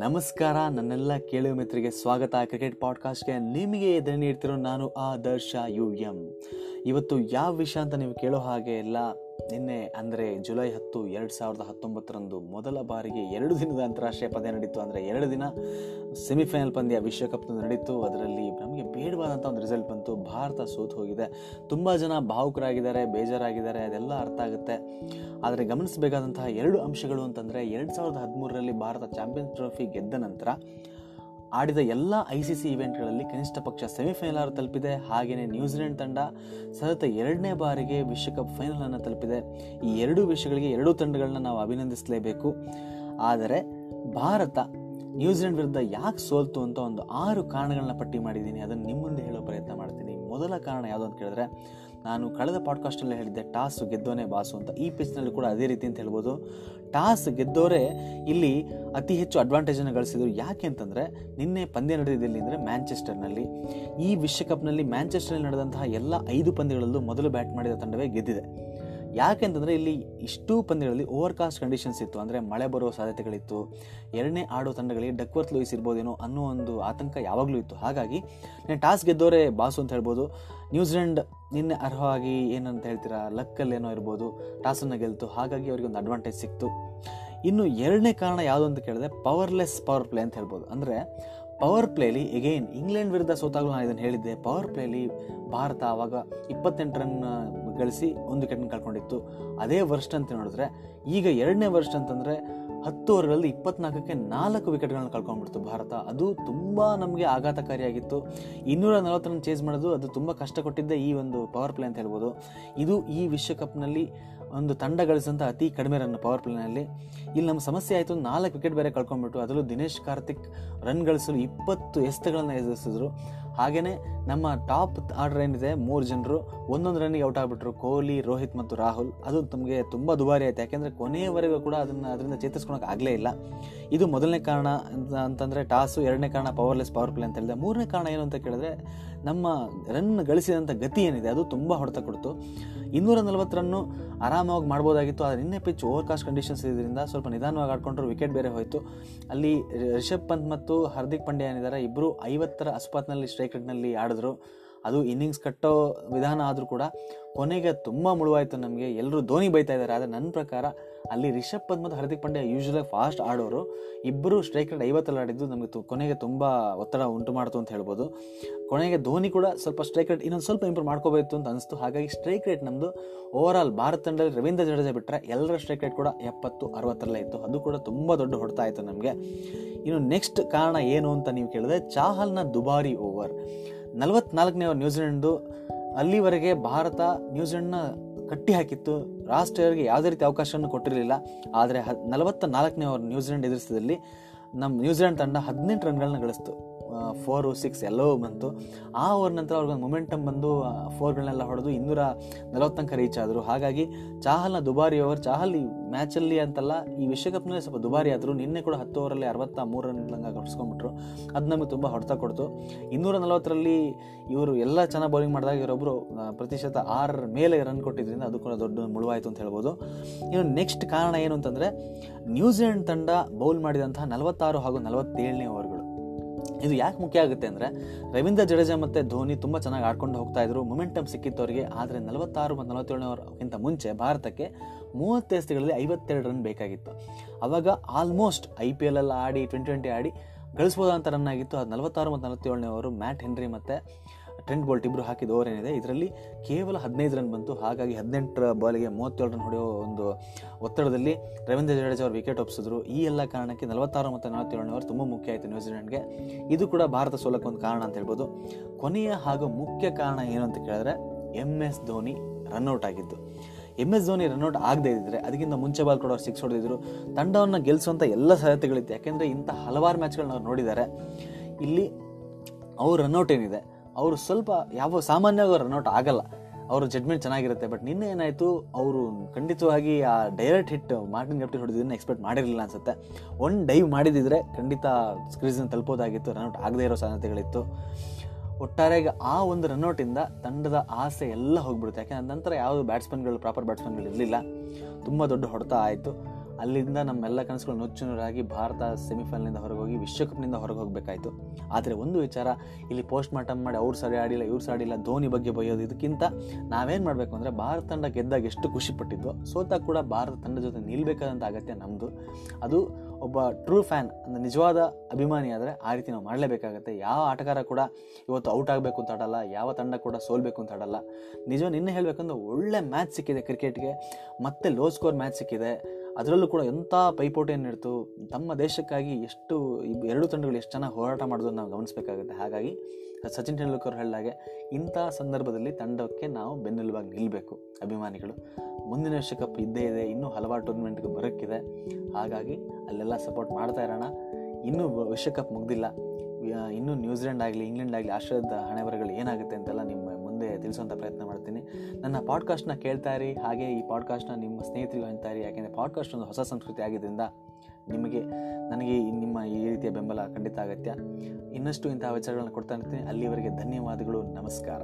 ನಮಸ್ಕಾರ, ನನ್ನೆಲ್ಲ ಕೇಳುವ ಮಿತ್ರರಿಗೆ ಸ್ವಾಗತ. ಕ್ರಿಕೆಟ್ ಪಾಡ್ಕಾಸ್ಟ್ಗೆ ನಿಮಗೆ ಎದುರು ನೀಡ್ತಿರೋ ನಾನು ಆದರ್ಶ ಯು ಎಂ. ಇವತ್ತು ಯಾವ ವಿಷಯ ಅಂತ ನೀವು ಕೇಳೋ ಹಾಗೆ ಎಲ್ಲ ನಿನ್ನೆ, ಅಂದರೆ ಜುಲೈ ಹತ್ತು, ಎರಡು ಸಾವಿರದ ಹತ್ತೊಂಬತ್ತರಂದು ಮೊದಲ ಬಾರಿಗೆ ಎರಡು ದಿನದ ಅಂತಾರಾಷ್ಟ್ರೀಯ ಪಂದ್ಯ ನಡೀತು. ಅಂದರೆ ಎರಡು ದಿನ ಸೆಮಿಫೈನಲ್ ಪಂದ್ಯ ವಿಶ್ವಕಪ್ ನಡೀತು. ಅದರಲ್ಲಿ ನಮಗೆ ಬೇಡವಾದಂಥ ಒಂದು ರಿಸಲ್ಟ್ ಬಂತು. ಭಾರತ ಸೋತು ಹೋಗಿದೆ. ತುಂಬ ಜನ ಭಾವುಕರಾಗಿದ್ದಾರೆ, ಬೇಜಾರಾಗಿದ್ದಾರೆ. ಅದೆಲ್ಲ ಅರ್ಥ ಆಗುತ್ತೆ. ಆದರೆ ಗಮನಿಸಬೇಕಾದಂತಹ ಎರಡು ಅಂಶಗಳು ಅಂತಂದರೆ, ಎರಡು ಸಾವಿರದ ಹದಿಮೂರರಲ್ಲಿ ಭಾರತ ಚಾಂಪಿಯನ್ಸ್ ಟ್ರೋಫಿ ಗೆದ್ದ ನಂತರ ಆಡಿದ ಎಲ್ಲ ಐ ಸಿ ಸಿ ಇವೆಂಟ್ಗಳಲ್ಲಿ ಕನಿಷ್ಠ ಪಕ್ಷ ಸೆಮಿಫೈನಲ್ ತಲುಪಿದೆ. ಹಾಗೆಯೇ ನ್ಯೂಜಿಲೆಂಡ್ ತಂಡ ಸತತ ಎರಡನೇ ಬಾರಿಗೆ ವಿಶ್ವಕಪ್ ಫೈನಲನ್ನು ತಲುಪಿದೆ. ಈ ಎರಡೂ ವಿಷಯಗಳಿಗೆ ಎರಡೂ ತಂಡಗಳನ್ನ ನಾವು ಅಭಿನಂದಿಸಲೇಬೇಕು. ಆದರೆ ಭಾರತ, ನ್ಯೂಜಿಲೆಂಡ್ ವಿರುದ್ಧ ಯಾಕೆ ಸೋಲ್ತು ಅಂತ ಒಂದು ಆರು ಕಾರಣಗಳನ್ನ ಪಟ್ಟಿ ಮಾಡಿದ್ದೀನಿ. ಅದನ್ನು ನಿಮ್ಮ ಮುಂದೆ ಹೇಳೋ ಪ್ರಯತ್ನ ಮೊದಲ ಕಾರಣ ಯಾವುದು ಅಂತ ಕೇಳಿದ್ರೆ, ನಾನು ಕಳೆದ ಪಾಡ್ಕಾಸ್ಟಲ್ಲಿ ಹೇಳಿದ್ದೆ, ಟಾಸ್ ಗೆದ್ದೋನೆ ಬಾಸು ಅಂತ. ಈ ಪಿಚ್ನಲ್ಲಿ ಕೂಡ ಅದೇ ರೀತಿ ಅಂತ ಹೇಳ್ಬೋದು. ಟಾಸ್ ಗೆದ್ದೋರೆ ಇಲ್ಲಿ ಅತಿ ಹೆಚ್ಚು ಅಡ್ವಾಂಟೇಜನ್ನು ಗಳಿಸಿದ್ರು ಯಾಕೆ ಅಂತಂದರೆ, ನಿನ್ನೆ ಪಂದ್ಯ ನಡೆದಿದ್ದಲ್ಲಿ ಅಂದರೆ ಮ್ಯಾಂಚೆಸ್ಟರ್ನಲ್ಲಿ ಈ ವಿಶ್ವಕಪ್ನಲ್ಲಿ ಮ್ಯಾಂಚೆಸ್ಟರ್ನಲ್ಲಿ ನಡೆದಂತಹ ಎಲ್ಲ ಐದು ಪಂದ್ಯಗಳಲ್ಲೂ ಮೊದಲು ಬ್ಯಾಟ್ ಮಾಡಿದ ತಂಡವೇ ಗೆದ್ದಿದೆ. ಯಾಕೆ ಅಂತಂದರೆ ಇಲ್ಲಿ ಇಷ್ಟು ಪಂದ್ಯಗಳಲ್ಲಿ ಓವರ್ ಕಾಸ್ಟ್ ಕಂಡೀಷನ್ಸ್ ಇತ್ತು. ಅಂದರೆ ಮಳೆ ಬರೋ ಸಾಧ್ಯತೆಗಳಿತ್ತು. ಎರಡನೇ ಆಡೋ ತಂಡಗಳಿಗೆ ಡಕ್ವರ್ತ್ ಲೂಯಿಸ್ ಇರ್ಬೋದೇನೋ ಅನ್ನೋ ಒಂದು ಆತಂಕ ಯಾವಾಗಲೂ ಇತ್ತು. ಹಾಗಾಗಿ ನೀನು ಟಾಸ್ ಗೆದ್ದೋರೆ ಬಾಸು ಅಂತ ಹೇಳ್ಬೋದು. ನ್ಯೂಜಿಲೆಂಡ್ ನಿನ್ನೆ ಅರ್ಹವಾಗಿ ಏನಂತ ಹೇಳ್ತೀರಾ? ಲಕ್ಕಲ್ಲಿ ಏನೋ ಇರ್ಬೋದು. ಟಾಸನ್ನು ಗೆಲ್ತು. ಹಾಗಾಗಿ ಅವರಿಗೆ ಒಂದು ಅಡ್ವಾಂಟೇಜ್ ಸಿಕ್ತು. ಇನ್ನು ಎರಡನೇ ಕಾರಣ ಯಾವುದು ಅಂತ ಕೇಳಿದ್ರೆ ಪವರ್ಲೆಸ್ ಪವರ್ ಪ್ಲೇ ಅಂತ ಹೇಳ್ಬೋದು. ಅಂದರೆ ಪವರ್ ಪ್ಲೇಲಿ ಎಗೈನ್ ಇಂಗ್ಲೆಂಡ್ ವಿರುದ್ಧ ಸೋತಾಗಲೂ ನಾನು ಇದನ್ನು ಹೇಳಿದ್ದೆ. ಪವರ್ ಪ್ಲೇಲಿ ಭಾರತ ಆವಾಗ ಇಪ್ಪತ್ತೆಂಟು ರನ್ ಗಳಿಸಿ ಒಂದು ವಿಕೆಟ್ನ ಕಳ್ಕೊಂಡಿತ್ತು. ಅದೇ ವರ್ಷ ಅಂತ ನೋಡಿದ್ರೆ, ಈಗ ಎರಡನೇ ವರ್ಷ ಅಂತಂದರೆ ಹತ್ತು ಓವರ್ಗಳಲ್ಲಿ ಇಪ್ಪತ್ನಾಲ್ಕಕ್ಕೆ ನಾಲ್ಕು ವಿಕೆಟ್ಗಳನ್ನ ಕಳ್ಕೊಂಡ್ಬಿಡ್ತು ಭಾರತ. ಅದು ತುಂಬ ನಮಗೆ ಆಘಾತಕಾರಿಯಾಗಿತ್ತು. ಇನ್ನೂರ ನಲವತ್ತರನ್ನು ರನ್ ಚೇಸ್ ಮಾಡೋದು ಅದು ತುಂಬ ಕಷ್ಟ ಕೊಟ್ಟಿದ್ದೆ ಈ ಒಂದು ಪವರ್ ಪ್ಲೇ ಅಂತ ಹೇಳ್ಬೋದು. ಇದು ಈ ವಿಶ್ವಕಪ್ನಲ್ಲಿ ಒಂದು ತಂಡ ಗಳಿಸಿದಂಥ ಅತಿ ಕಡಿಮೆ ರನ್ ಪವರ್ ಪ್ಲೇನಲ್ಲಿ ಇಲ್ಲಿ ನಮ್ಮ ಸಮಸ್ಯೆ ಆಯಿತು, ನಾಲ್ಕು ವಿಕೆಟ್ ಬೇರೆ ಕಳ್ಕೊಂಡ್ಬಿಟ್ಟು ಅದರಲ್ಲೂ ದಿನೇಶ್ ಕಾರ್ತಿಕ್ ರನ್ ಗಳಿಸಲು ಇಪ್ಪತ್ತು ಎಸ್ತುಗಳನ್ನು ಎದುರಿಸಿದ್ರು. ಹಾಗೆಯೇ ನಮ್ಮ ಟಾಪ್ ಆರ್ಡರ್ ಏನಿದೆ, ಮೂರು ಜನರು ಒಂದೊಂದು ರನ್ನಿಗೆ ಔಟ್ ಆಗಿಬಿಟ್ರು. ಕೊಹ್ಲಿ, ರೋಹಿತ್ ಮತ್ತು ರಾಹುಲ್. ಅದು ನಮಗೆ ತುಂಬ ದುಬಾರಿ ಆಯಿತು. ಯಾಕೆಂದರೆ ಕೊನೆಯವರೆಗೂ ಕೂಡ ಅದನ್ನು ಅದರಿಂದ ಚೇತರಿಸ್ಕೊಳಕ್ಕೆ ಆಗಲೇ ಇಲ್ಲ. ಇದು ಮೊದಲನೇ ಕಾರಣ ಅಂತ ಅಂತಂದರೆ ಟಾಸು ಎರಡನೇ ಕಾರಣ ಪವರ್ಲೆಸ್ ಪವರ್ ಪ್ಲೇ ಅಂತ ಹೇಳಿದೆ ಮೂರನೇ ಕಾರಣ ಏನು ಅಂತ ಕೇಳಿದ್ರೆ, ನಮ್ಮ ರನ್ ಗಳಿಸಿದಂಥ ಗತಿ ಏನಿದೆ, ಅದು ತುಂಬ ಹೊಡೆತ ಕೊಡ್ತು. ಇನ್ನೂರ ನಲವತ್ತು ರನ್ನು ಆರಾಮಾಗಿ ಮಾಡ್ಬೋದಾಗಿತ್ತು. ಆದರೆ ನಿನ್ನೆ ಪಿಚ್ ಓವರ್ ಕಾಸ್ಟ್ ಕಂಡೀಷನ್ಸ್ ಇದರಿಂದ ಸ್ವಲ್ಪ ನಿಧಾನವಾಗಿ ಆಡ್ಕೊಂಡ್ರು ವಿಕೆಟ್ ಬೇರೆ ಹೋಯಿತು. ಅಲ್ಲಿ ರಿಷಬ್ ಪಂತ್ ಮತ್ತು ಹಾರ್ದಿಕ್ ಪಾಂಡ್ಯ ಏನಿದ್ದಾರೆ ಇಬ್ಬರು ಐವತ್ತರ ಅಸ್ಪಾತ್ನಲ್ಲಿ ಸ್ಟ್ರೈಕ್ ರೇಟ್ನಲ್ಲಿ ಆಡಿದ್ರು. ಅದು ಇನ್ನಿಂಗ್ಸ್ ಕಟ್ಟೋ ವಿಧಾನ ಆದರೂ ಕೂಡ ಕೊನೆಗೆ ತುಂಬ ಮುಳುವಾಯಿತು ನಮಗೆ. ಎಲ್ಲರೂ ಧೋನಿ ಬೈತಾ ಇದ್ದಾರೆ. ಆದರೆ ನನ್ನ ಪ್ರಕಾರ ಅಲ್ಲಿ ರಿಷಬ್ ಪಂತ್ ಮತ್ತು ಹಾರ್ದಿಕ್ ಪಾಂಡ್ಯ ಯೂಶ್ವಲಾಗಿ ಫಾಸ್ಟ್ ಆಡೋರು ಇಬ್ಬರು ಸ್ಟ್ರೈಕ್ ರೇಟ್ ಐವತ್ತಲ್ಲಿ ಆಡಿದ್ದು ನಮಗೆ ತು ಕೊನೆಗೆ ತುಂಬ ಒತ್ತಡ ಉಂಟು ಮಾಡ್ತು ಅಂತ ಹೇಳ್ಬೋದು. ಕೊನೆಗೆ ಧೋನಿ ಕೂಡ ಸ್ವಲ್ಪ ಸ್ಟ್ರೈಕ್ ರೇಟ್ ಇನ್ನೊಂದು ಸ್ವಲ್ಪ ಇಂಪ್ರೂವ್ ಮಾಡ್ಕೋಬೇಕು ಅಂತ ಅನಿಸ್ತು. ಹಾಗಾಗಿ ಸ್ಟ್ರೈಕ್ ರೇಟ್ ನಮ್ಮದು ಓವರ್ ಆಲ್ ಭಾರತ ತಂಡದಲ್ಲಿ ರವೀಂದ್ರ ಜಡೇಜಾ ಬಿಟ್ಟರೆ ಎಲ್ಲರ ಸ್ಟ್ರೈಕ್ ರೇಟ್ ಕೂಡ ಎಪ್ಪತ್ತು, ಅರವತ್ತರಲ್ಲೇ ಇತ್ತು. ಅದು ಕೂಡ ತುಂಬ ದೊಡ್ಡ ಹೊಡ್ತಾ ನಮಗೆ. ಇನ್ನು ನೆಕ್ಸ್ಟ್ ಕಾರಣ ಏನು ಅಂತ ನೀವು ಕೇಳಿದ್ರೆ ಚಾಹಲ್ನ ದುಬಾರಿ ಓವರ್ ನಲವತ್ನಾಲ್ಕನೇ ಓವರ್ ನ್ಯೂಜಿಲೆಂಡ್ದು ಅಲ್ಲಿವರೆಗೆ ಭಾರತ, ನ್ಯೂಜಿಲೆಂಡ್ನ ಕಟ್ಟಿ ಹಾಕಿತ್ತು. ರಾಷ್ಟ್ರೀಯರಿಗೆ ಯಾವುದೇ ರೀತಿ ಅವಕಾಶವನ್ನು ಕೊಟ್ಟಿರಲಿಲ್ಲ. ಆದರೆ ಹ ನಲವತ್ತ ನಾಲ್ಕನೇ ಓವರ್ ನ್ಯೂಜಿಲೆಂಡ್ ಎದುರಿಸಿದಲ್ಲಿ ನಮ್ಮ ನ್ಯೂಜಿಲೆಂಡ್ ತಂಡ ಹದಿನೆಂಟು ರನ್ಗಳನ್ನ ಗಳಿಸ್ತು. ಫೋರು ಸಿಕ್ಸ್ ಎಲ್ಲವೂ ಬಂತು. ಆ ಓವರ್ ನಂತರ ಅವ್ರಿಗೊಂದು ಮೊಮೆಂಟಮ್ ಬಂದು ಫೋರ್ಗಳನ್ನೆಲ್ಲ ಹೊಡೆದು ಇನ್ನೂರ ನಲವತ್ತಂಕ ರೀಚ್ ಆದರು. ಹಾಗಾಗಿ ಚಾಹಲ್ನ ದುಬಾರಿ ಓವರ್ ಚಾಹಲ್ ಈ ಮ್ಯಾಚಲ್ಲಿ ಅಂತಲ್ಲ, ಈ ವಿಶ್ವಕಪ್ನಲ್ಲಿ ಸ್ವಲ್ಪ ದುಬಾರಿ ಆದರು. ನಿನ್ನೆ ಕೂಡ ಹತ್ತು ಓವರಲ್ಲಿ ಅರವತ್ತ ಮೂರು ರನ್ಗಳಂಗ ಗಳಿಸ್ಕೊಂಡ್ಬಿಟ್ರು ಅದು ನಮಗೆ ತುಂಬ ಹೊಡೆತ ಕೊಡ್ತು. ಇನ್ನೂರ ನಲವತ್ತರಲ್ಲಿ ಇವರು ಎಲ್ಲ ಚೆನ್ನಾಗಿ ಬೌಲಿಂಗ್ ಮಾಡಿದಾಗ ಇವರೊಬ್ಬರು ಪ್ರತಿಶತ ಆರರ ಮೇಲೆ ರನ್ ಕೊಟ್ಟಿದ್ದರಿಂದ ಅದು ಕೂಡ ದೊಡ್ಡ ಮುಳುವಾಯಿತು ಅಂತ ಹೇಳ್ಬೋದು. ಇನ್ನು ನೆಕ್ಸ್ಟ್ ಕಾರಣ ಏನು ಅಂತಂದರೆ ನ್ಯೂಜಿಲೆಂಡ್ ತಂಡ ಬೌಲ್ ಮಾಡಿದಂತಹ ನಲವತ್ತಾರು ಹಾಗೂ ನಲವತ್ತೇಳನೇ ಓವರ್ಗಳು ಇದು ಯಾಕೆ ಮುಖ್ಯ ಆಗುತ್ತೆ ಅಂದರೆ ರವೀಂದ್ರ ಜಡೇಜಾ ಮತ್ತು ಧೋನಿ ತುಂಬ ಚೆನ್ನಾಗಿ ಆಡ್ಕೊಂಡು ಹೋಗ್ತಾ ಇದ್ರು. ಮೊಮೆಂಟಮ್ ಸಿಕ್ಕಿತ್ತು ಅವರಿಗೆ ಆದರೆ ನಲವತ್ತಾರು ಮತ್ತು ನಲವತ್ತೇಳನೇವರಕ್ಕಿಂತ ಮುಂಚೆ ಭಾರತಕ್ಕೆ ಮೂವತ್ತು ಎಸ್ತುಗಳಲ್ಲಿ ಐವತ್ತೆರಡು ರನ್ ಬೇಕಾಗಿತ್ತು. ಅವಾಗ ಆಲ್ಮೋಸ್ಟ್ ಐ ಪಿ ಆಡಿ ಟ್ವೆಂಟಿ ಟ್ವೆಂಟಿ ಆಡಿ ಗಳಿಸ್ಬೋದಂತ ರನ್ ಆಗಿತ್ತು. ಅದು ನಲವತ್ತಾರು ಮತ್ತು ನಲವತ್ತೇಳನೇ ಅವರು ಮ್ಯಾಟ್ ಹೆನ್ರಿ ಮತ್ತು ಟ್ರೆಂಟ್ ಬೋಲ್ಟ್ ಇಬ್ಬರು ಹಾಕಿದ ಓವರ್ ಏನಿದೆ, ಇದರಲ್ಲಿ ಕೇವಲ ಹದಿನೈದು ರನ್ ಬಂತು. ಹಾಗಾಗಿ ಹದಿನೆಂಟರ ಬಾಲಿಗೆ ಮೂವತ್ತೇಳು ರನ್ ಹೊಡೆಯೋ ಒಂದು ಒತ್ತಡದಲ್ಲಿ ರವೀಂದ್ರ ಜಡೇಜಾ ಅವರು ವಿಕೆಟ್ ಒಪ್ಪಿಸಿದ್ರು. ಈ ಎಲ್ಲ ಕಾರಣಕ್ಕೆ ನಲವತ್ತಾರು ಮತ್ತು ನಲವತ್ತೇಳನೇ ಓವರ್ ತುಂಬ ಮುಖ್ಯ ಆಯಿತು ನ್ಯೂಜಿಲೆಂಡ್ಗೆ ಇದು ಕೂಡ ಭಾರತ ಸೋಲಕ್ಕೆ ಒಂದು ಕಾರಣ ಅಂತ ಹೇಳ್ಬೋದು. ಕೊನೆಯ ಹಾಗೂ ಮುಖ್ಯ ಕಾರಣ ಏನು ಅಂತ ಕೇಳಿದ್ರೆ M S Dhoni run out ಆಗಿದ್ದು. M S Dhoni run out ಆಗದೇ ಇದ್ದರೆ ಅದಕ್ಕಿಂತ ಮುಂಚೆ ಬಾಲ್ ಅವ್ರು ಸಿಕ್ಸ್ ಹೊಡೆದಿದ್ರು. ತಂಡವನ್ನು ಗೆಲ್ಲಿಸುವಂಥ ಎಲ್ಲ ಸಾಧ್ಯತೆಗಳಿತ್ತು. ಯಾಕೆಂದರೆ ಇಂಥ ಹಲವಾರು ಮ್ಯಾಚ್ಗಳನ್ನ ಅವ್ರು ನೋಡಿದ್ದಾರೆ. ಇಲ್ಲಿ ಅವ್ರ ರನ್ಔಟ್ ಏನಿದೆ ಅವರು ಸ್ವಲ್ಪ ಯಾವ ಸಾಮಾನ್ಯವಾಗಿ ಅವ್ರು ರನ್ಔಟ್ ಆಗಲ್ಲ. ಅವ್ರ ಜಡ್ಮೆಂಟ್ ಚೆನ್ನಾಗಿರುತ್ತೆ ಬಟ್ ನಿನ್ನೆ ಏನಾಯಿತು, ಅವರು ಖಂಡಿತವಾಗಿ ಆ ಡೈರೆಕ್ಟ್ ಹಿಟ್ ಮಾರ್ಟಿನ್ ಗಪ್ಟಿ ಹೊಡೆದಿದ್ದನ್ನು ಎಕ್ಸ್ಪೆಕ್ಟ್ ಮಾಡಿರಲಿಲ್ಲ ಅನ್ಸುತ್ತೆ. ಒನ್ ಡೈವ್ ಮಾಡಿದಿದ್ರೆ ಖಂಡಿತ ಸ್ಕ್ರೀಸನ್ನು ತಲುಪೋದಾಗಿತ್ತು ರನ್ಔಟ್ ಆಗದೇ ಇರೋ ಸಾಧ್ಯತೆಗಳಿತ್ತು. ಒಟ್ಟಾರೆಗೆ ಆ ಒಂದು ರನ್ಔಟಿಂದ ತಂಡದ ಆಸೆ ಎಲ್ಲ ಹೋಗ್ಬಿಡುತ್ತೆ. ಯಾಕೆಂದ್ರೆ ನಂತರ ಯಾವುದು ಬ್ಯಾಟ್ಸ್ಮನ್ಗಳು ಪ್ರಾಪರ್ ಬ್ಯಾಟ್ಸ್ಮನ್ಗಳು ಇರಲಿಲ್ಲ. ತುಂಬ ದೊಡ್ಡ ಹೊಡೆತ ಆಯಿತು. ಅಲ್ಲಿಂದ ನಮ್ಮೆಲ್ಲ ಕನಸುಗಳು ನುಚ್ಚುನೂರಾಗಿ ಭಾರತ ಸೆಮಿಫೈನಲ್ನಿಂದ ಹೊರಗೆ ಹೋಗಿ ವಿಶ್ವಕಪ್ನಿಂದ ಹೊರಗೆ ಹೋಗಬೇಕಾಯಿತು ಆದರೆ ಒಂದು ವಿಚಾರ, ಇಲ್ಲಿ ಪೋಸ್ಟ್ ಮಾರ್ಟಮ್ ಮಾಡಿ ಅವ್ರು ಸರಿ ಆಡಿಲ್ಲ, ಇವ್ರು ಸರಿ ಆಡಿಲ್ಲ, ಧೋನಿ ಬಗ್ಗೆ ಬೈಯೋದು ಇದಕ್ಕಿಂತ ನಾವೇನು ಮಾಡಬೇಕು ಅಂದರೆ ಭಾರತ ತಂಡ ಗೆದ್ದಾಗ ಎಷ್ಟು ಖುಷಿ ಪಟ್ಟಿದ್ವು ಸೋತಾಗ ಕೂಡ ಭಾರತ ತಂಡ ಜೊತೆ ನಿಲ್ಲಬೇಕಾದಂಥ ಅಗತ್ಯ ನಮ್ಮದು ಅದು ಒಬ್ಬ ಟ್ರೂ ಫ್ಯಾನ್ ಅಂದರೆ ನಿಜವಾದ ಅಭಿಮಾನಿ ಆದರೆ ಆ ರೀತಿ ನಾವು ಮಾಡಲೇಬೇಕಾಗತ್ತೆ. ಯಾವ ಆಟಗಾರ ಕೂಡ ಇವತ್ತು ಔಟ್ ಆಗಬೇಕು ಅಂತ ಆಡಲ್ಲ, ಯಾವ ತಂಡ ಕೂಡ ಸೋಲ್ಬೇಕು ಅಂತ ಆಡಲ್ಲ. ನಿಜ ನಿನ್ನೆ ಹೇಳಬೇಕಂದ್ರೆ ಒಳ್ಳೆ ಮ್ಯಾಚ್ ಸಿಕ್ಕಿದೆ ಕ್ರಿಕೆಟ್ಗೆ ಮತ್ತೆ ಲೋ ಸ್ಕೋರ್ ಮ್ಯಾಚ್ ಸಿಕ್ಕಿದೆ. ಅದರಲ್ಲೂ ಕೂಡ ಎಂಥ ಪೈಪೋಟಿಯನ್ನು ಇಡ್ತು ತಮ್ಮ ದೇಶಕ್ಕಾಗಿ ಎಷ್ಟು ಎರಡು ತಂಡಗಳು ಎಷ್ಟು ಚೆನ್ನಾಗಿ ಹೋರಾಟ ಮಾಡೋದನ್ನು ನಾವು ಗಮನಿಸಬೇಕಾಗುತ್ತೆ. ಹಾಗಾಗಿ ಸಚಿನ್ ತೆಂಡೂಲ್ಕರ್ ಹೇಳಿದಾಗೆ ಇಂಥ ಸಂದರ್ಭದಲ್ಲಿ ತಂಡಕ್ಕೆ ನಾವು ಬೆನ್ನೆಲುಬಾಗಿ ನಿಲ್ಲಬೇಕು ಅಭಿಮಾನಿಗಳು. ಮುಂದಿನ ವಿಶ್ವಕಪ್ ಇದ್ದೇ ಇದೆ, ಇನ್ನೂ ಹಲವಾರು ಟೂರ್ನಮೆಂಟ್ಗೆ ಬರೋಕ್ಕಿದೆ. ಹಾಗಾಗಿ ಅಲ್ಲೆಲ್ಲ ಸಪೋರ್ಟ್ ಮಾಡ್ತಾ ಇರೋಣ. ಇನ್ನೂ ವಿಶ್ವಕಪ್ ಮುಗ್ದಿಲ್ಲ. ಇನ್ನೂ ನ್ಯೂಜಿಲೆಂಡ್ ಆಗಲಿ, ಇಂಗ್ಲೆಂಡ್ ಆಗಲಿ ಆಶ್ರಯದ ಹಣೆಬರಗಳು ಏನಾಗುತ್ತೆ ಅಂತೆಲ್ಲ ನಿಮ್ಮ ಮುಂದೆ ತಿಳಿಸುವಂಥ ಪ್ರಯತ್ನ ಮಾಡ್ತೀನಿ. ನನ್ನ ಪಾಡ್ಕಾಸ್ಟ್ನ ಕೇಳ್ತಾ ಇರಿ, ಹಾಗೆ ಈ ಪಾಡ್ಕಾಸ್ಟ್ನ ನಿಮ್ಮ ಸ್ನೇಹಿತರಿಗೂ ಹೇಳ್ತಾ ಇರಿ. ಯಾಕೆಂದರೆ ಪಾಡ್ಕಾಸ್ಟ್ ಒಂದು ಹೊಸ ಸಂಸ್ಕೃತಿ ಆಗಿದ್ದರಿಂದ ನಿಮಗೆ, ನನಗೆ ನಿಮ್ಮ ಈ ರೀತಿಯ ಬೆಂಬಲ ಖಂಡಿತ ಅಗತ್ಯ. ಇನ್ನಷ್ಟು ಇಂತಹ ವಿಚಾರಗಳನ್ನು ಕೊಡ್ತಾ ಇರ್ತೀನಿ. ಅಲ್ಲಿವರೆಗೆ ಧನ್ಯವಾದಗಳು, ನಮಸ್ಕಾರ.